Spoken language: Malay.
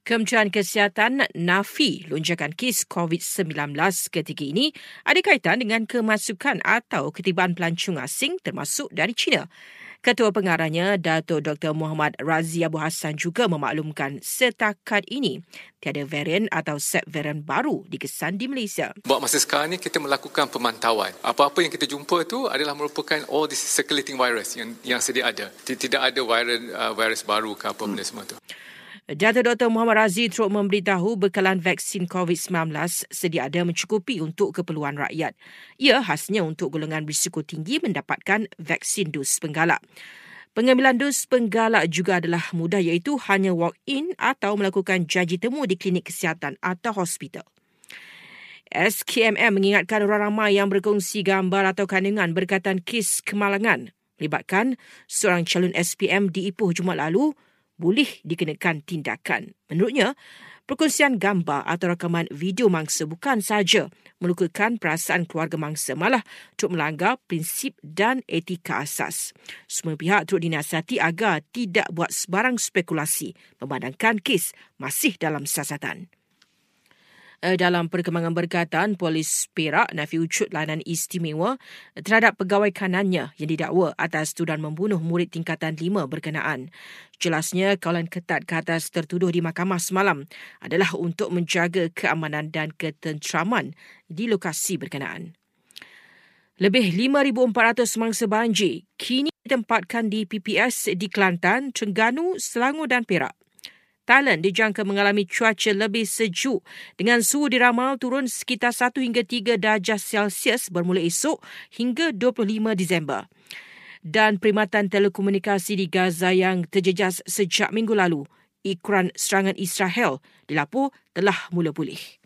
Kementerian Kesihatan nafi lonjakan kes COVID-19 ketika ini ada kaitan dengan kemasukan atau ketibaan pelancong asing termasuk dari China. Ketua pengarahnya, Dato Dr. Muhammad Razi Abu Hassan juga memaklumkan setakat ini tiada varian atau subvarian baru dikesan di Malaysia. Buat masa sekarang ni kita melakukan pemantauan. Apa-apa yang kita jumpa tu adalah merupakan all this circulating virus yang yang sedia ada. Tidak ada virus uh, virus baru ke apa benda hmm. semua tu. Dato Dr. Muhammad Razi turut memberitahu bekalan vaksin COVID-19 sedia ada mencukupi untuk keperluan rakyat. Ia khasnya untuk golongan berisiko tinggi mendapatkan vaksin dos penggalak. Pengambilan dos penggalak juga adalah mudah iaitu hanya walk-in atau melakukan janji temu di klinik kesihatan atau hospital. SKMM mengingatkan orang ramai yang berkongsi gambar atau kandungan berkaitan kes kemalangan melibatkan seorang calon SPM di Ipoh Jumaat lalu boleh dikenakan tindakan. Menurutnya, perkongsian gambar atau rakaman video mangsa bukan sahaja melukakan perasaan keluarga mangsa malah untuk melanggar prinsip dan etika asas. Semua pihak turut dinasihati agar tidak buat sebarang spekulasi memandangkan kes masih dalam siasatan. Eh, dalam perkembangan berkaitan, polis Perak nafi wujud layanan istimewa terhadap pegawai kanannya yang didakwa atas tuduhan membunuh murid tingkatan lima berkenaan. Jelasnya, kawalan ketat ke atas tertuduh di mahkamah semalam adalah untuk menjaga keamanan dan ketenteraman di lokasi berkenaan. Lebih 5,400 mangsa banjir kini ditempatkan di PPS di Kelantan, Terengganu, Selangor dan Perak. Thailand dijangka mengalami cuaca lebih sejuk dengan suhu diramal turun sekitar 1 hingga 3 darjah Celsius bermula esok hingga 25 Disember. Dan perkhidmatan telekomunikasi di Gaza yang terjejas sejak minggu lalu, ikran serangan Israel dilapor telah mula pulih.